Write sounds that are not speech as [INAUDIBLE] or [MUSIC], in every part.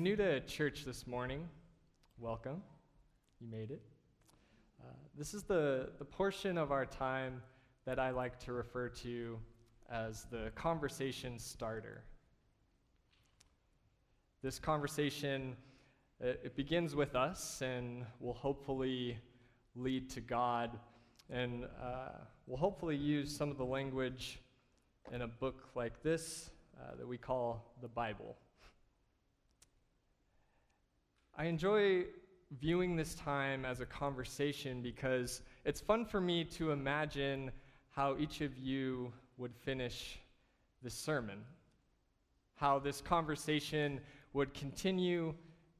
you're new to church this morning, welcome. You made it. Uh, this is the, the portion of our time that I like to refer to as the conversation starter. This conversation, it, it begins with us and will hopefully lead to God, and uh, we'll hopefully use some of the language in a book like this uh, that we call the Bible. I enjoy viewing this time as a conversation because it's fun for me to imagine how each of you would finish this sermon, how this conversation would continue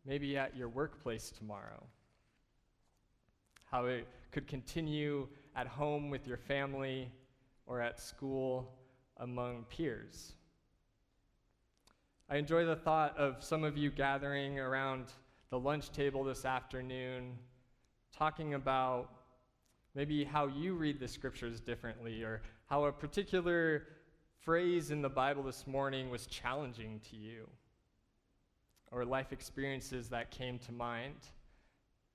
maybe at your workplace tomorrow, how it could continue at home with your family or at school among peers. I enjoy the thought of some of you gathering around the lunch table this afternoon, talking about maybe how you read the scriptures differently or how a particular phrase in the Bible this morning was challenging to you, or life experiences that came to mind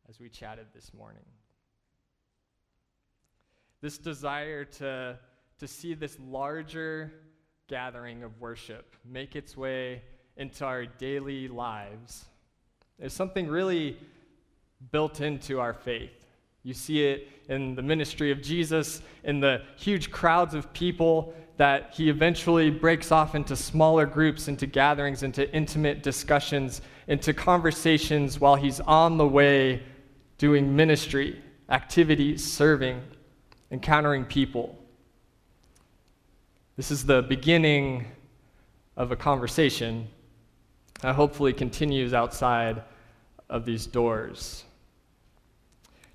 as we chatted this morning. This desire to, to see this larger gathering of worship make its way into our daily lives is something really built into our faith. You see it in the ministry of Jesus, in the huge crowds of people that he eventually breaks off into smaller groups, into gatherings, into intimate discussions, into conversations while he's on the way doing ministry, activities, serving, encountering people. This is the beginning of a conversation that hopefully continues outside of these doors.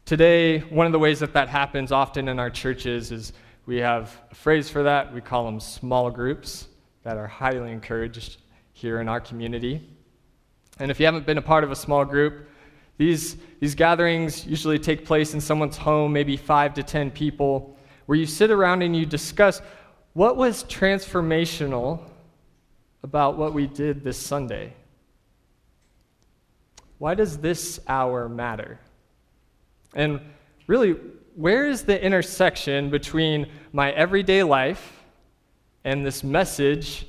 Today, one of the ways that that happens often in our churches is we have a phrase for that. We call them small groups that are highly encouraged here in our community. And if you haven't been a part of a small group, these, these gatherings usually take place in someone's home, maybe five to ten people, where you sit around and you discuss what was transformational about what we did this Sunday. Why does this hour matter? And really, where is the intersection between my everyday life and this message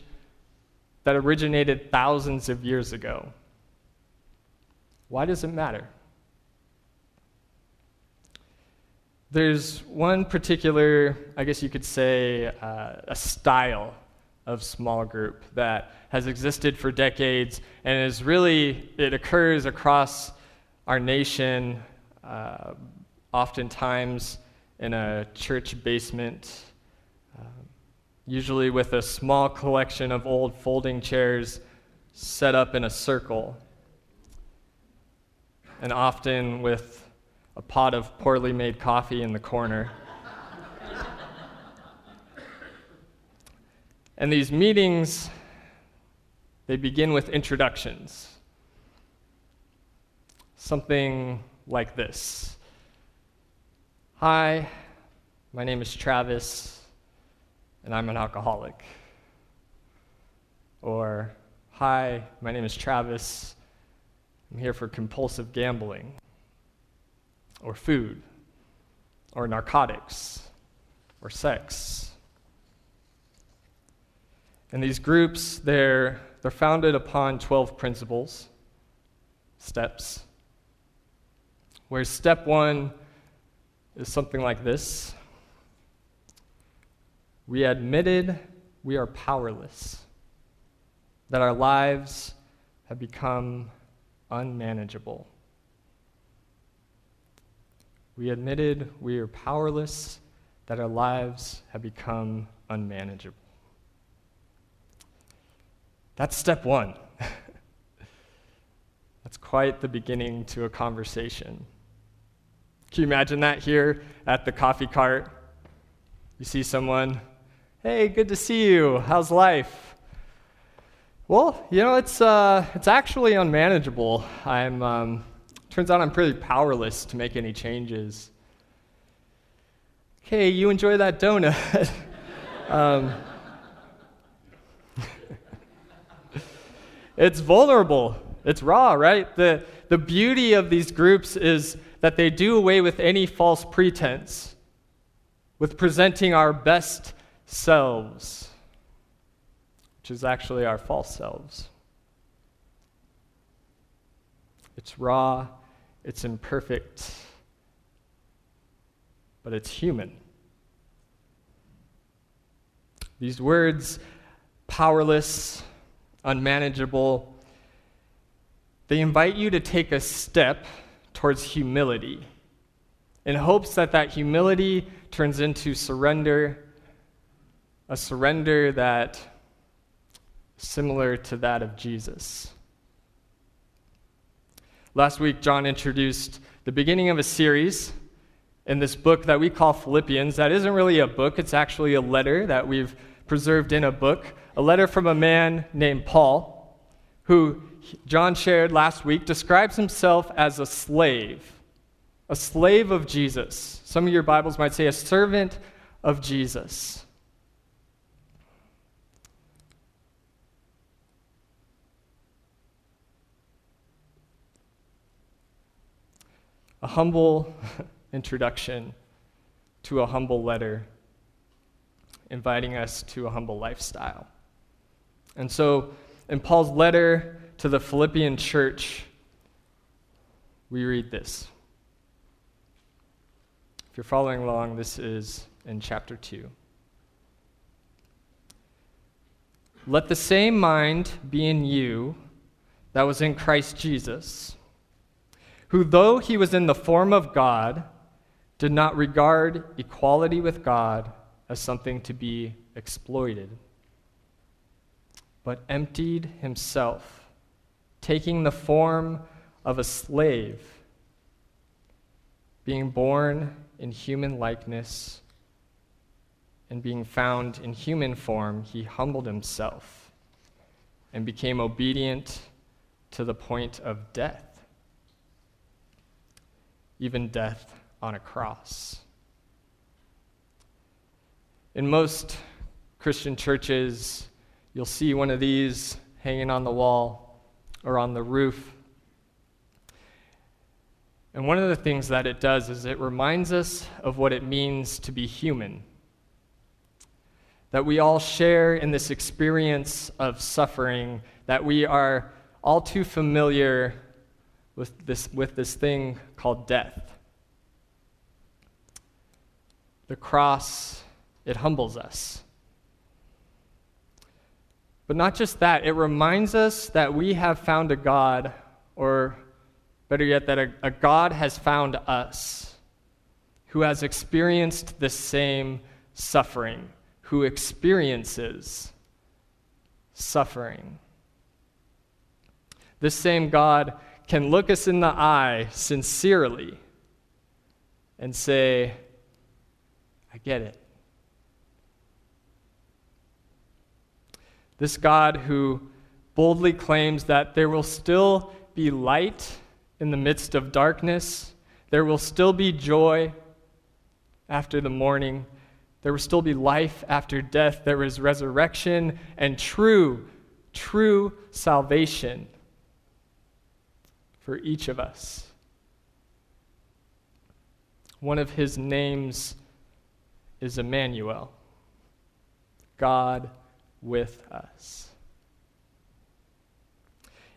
that originated thousands of years ago? Why does it matter? There's one particular, I guess you could say, uh, a style of small group that has existed for decades and is really, it occurs across our nation, uh, oftentimes in a church basement, uh, usually with a small collection of old folding chairs set up in a circle, and often with a pot of poorly made coffee in the corner. And these meetings, they begin with introductions. Something like this Hi, my name is Travis, and I'm an alcoholic. Or, Hi, my name is Travis, I'm here for compulsive gambling, or food, or narcotics, or sex. And these groups, they're, they're founded upon 12 principles, steps, where step one is something like this We admitted we are powerless, that our lives have become unmanageable. We admitted we are powerless, that our lives have become unmanageable. That's step one. [LAUGHS] That's quite the beginning to a conversation. Can you imagine that here at the coffee cart? You see someone, hey, good to see you. How's life? Well, you know, it's, uh, it's actually unmanageable. I'm, um, turns out I'm pretty powerless to make any changes. Okay, you enjoy that donut. [LAUGHS] um, It's vulnerable. It's raw, right? The, the beauty of these groups is that they do away with any false pretense, with presenting our best selves, which is actually our false selves. It's raw, it's imperfect, but it's human. These words, powerless, unmanageable, they invite you to take a step towards humility in hopes that that humility turns into surrender, a surrender that similar to that of Jesus. Last week, John introduced the beginning of a series in this book that we call Philippians. That isn't really a book, it's actually a letter that we've preserved in a book, a letter from a man named Paul, who John shared last week describes himself as a slave, a slave of Jesus. Some of your Bibles might say a servant of Jesus. A humble [LAUGHS] introduction to a humble letter inviting us to a humble lifestyle. And so, in Paul's letter to the Philippian church, we read this. If you're following along, this is in chapter 2. Let the same mind be in you that was in Christ Jesus, who, though he was in the form of God, did not regard equality with God as something to be exploited, but emptied himself, taking the form of a slave, being born in human likeness, and being found in human form, he humbled himself and became obedient to the point of death, even death on a cross. In most Christian churches, you'll see one of these hanging on the wall or on the roof. And one of the things that it does is it reminds us of what it means to be human. That we all share in this experience of suffering, that we are all too familiar with this, with this thing called death. The cross it humbles us. But not just that, it reminds us that we have found a God, or better yet, that a, a God has found us who has experienced the same suffering, who experiences suffering. This same God can look us in the eye sincerely and say, I get it. This God who boldly claims that there will still be light in the midst of darkness, there will still be joy after the morning, there will still be life after death, there is resurrection and true, true salvation for each of us. One of his names is Emmanuel, God with us.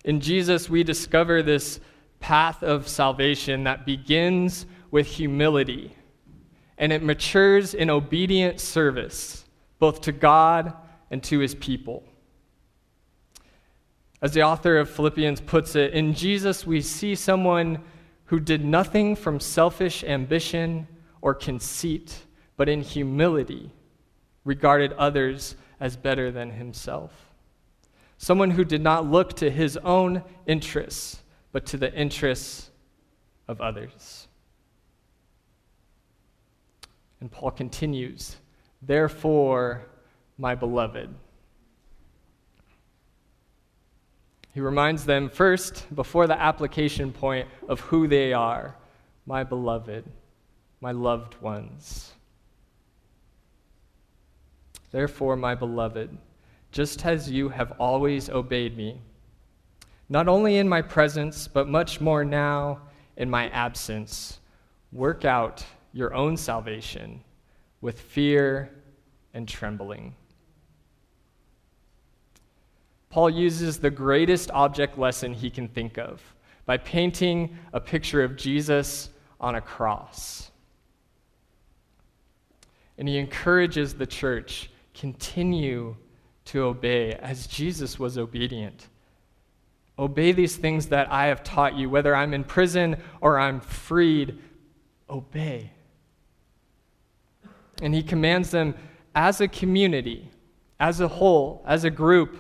In Jesus, we discover this path of salvation that begins with humility and it matures in obedient service, both to God and to his people. As the author of Philippians puts it, in Jesus we see someone who did nothing from selfish ambition or conceit, but in humility regarded others as better than himself. Someone who did not look to his own interests, but to the interests of others. And Paul continues, Therefore, my beloved. He reminds them first, before the application point, of who they are my beloved, my loved ones. Therefore, my beloved, just as you have always obeyed me, not only in my presence, but much more now in my absence. Work out your own salvation with fear and trembling. Paul uses the greatest object lesson he can think of by painting a picture of Jesus on a cross. And he encourages the church continue to obey as Jesus was obedient. Obey these things that I have taught you, whether I'm in prison or I'm freed. Obey. And he commands them as a community, as a whole, as a group,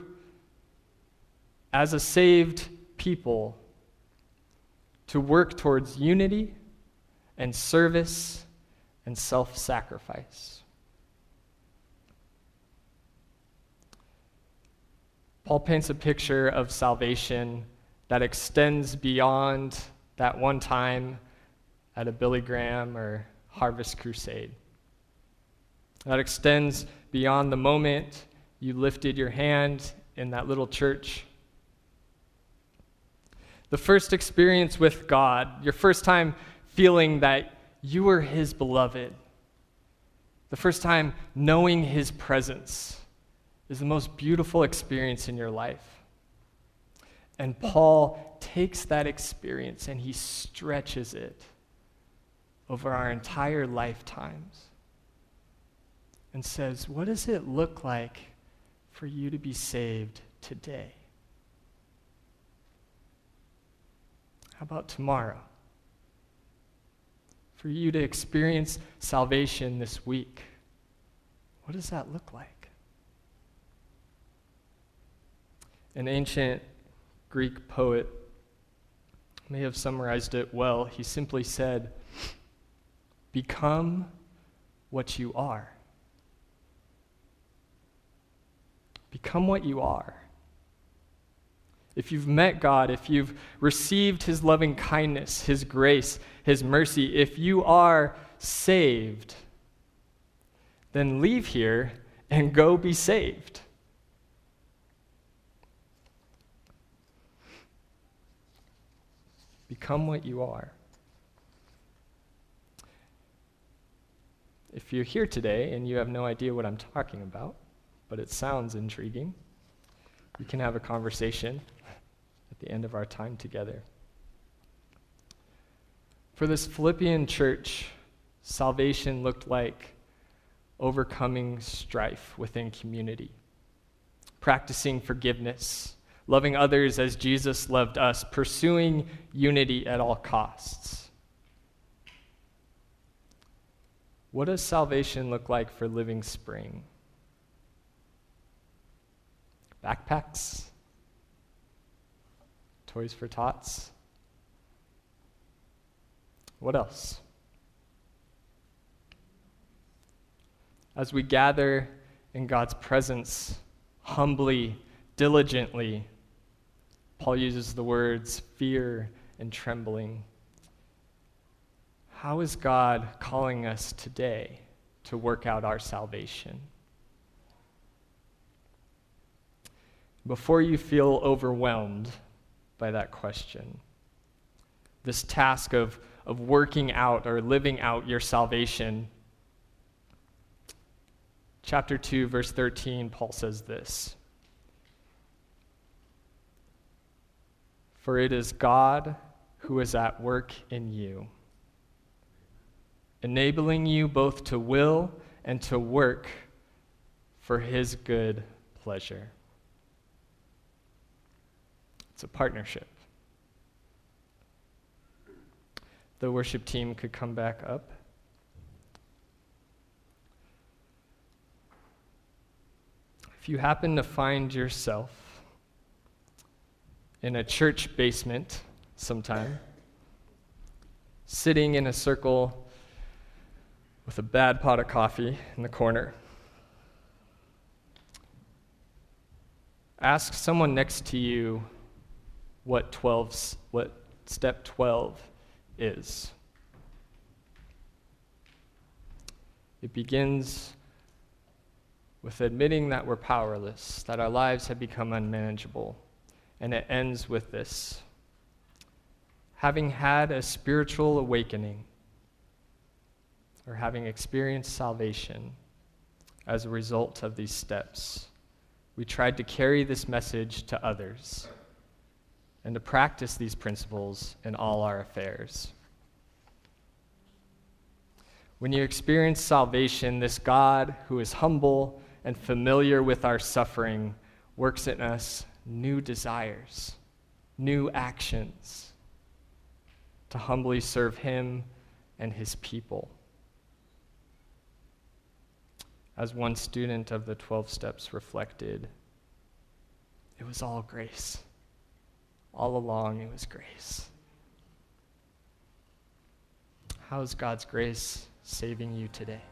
as a saved people, to work towards unity and service and self sacrifice. Paul paints a picture of salvation that extends beyond that one time at a Billy Graham or Harvest Crusade. That extends beyond the moment you lifted your hand in that little church. The first experience with God, your first time feeling that you were His beloved, the first time knowing His presence is the most beautiful experience in your life. And Paul takes that experience and he stretches it over our entire lifetimes and says, What does it look like for you to be saved today? How about tomorrow? For you to experience salvation this week, what does that look like? An ancient Greek poet may have summarized it well. He simply said, Become what you are. Become what you are. If you've met God, if you've received His loving kindness, His grace, His mercy, if you are saved, then leave here and go be saved. Become what you are. If you're here today and you have no idea what I'm talking about, but it sounds intriguing, we can have a conversation at the end of our time together. For this Philippian church, salvation looked like overcoming strife within community, practicing forgiveness, loving others as Jesus loved us, pursuing unity at all costs. What does salvation look like for Living Spring? Backpacks? Toys for Tots? What else? As we gather in God's presence, humbly, diligently, Paul uses the words fear and trembling. How is God calling us today to work out our salvation? Before you feel overwhelmed by that question, this task of, of working out or living out your salvation, chapter 2, verse 13, Paul says this. For it is God who is at work in you, enabling you both to will and to work for his good pleasure. It's a partnership. The worship team could come back up. If you happen to find yourself in a church basement sometime, sitting in a circle with a bad pot of coffee in the corner. Ask someone next to you what 12 what step 12 is. It begins with admitting that we're powerless, that our lives have become unmanageable, and it ends with this Having had a spiritual awakening, or having experienced salvation as a result of these steps, we tried to carry this message to others and to practice these principles in all our affairs. When you experience salvation, this God who is humble and familiar with our suffering works in us new desires, new actions to humbly serve Him and His people. As one student of the 12 steps reflected, it was all grace. All along, it was grace. How is God's grace saving you today?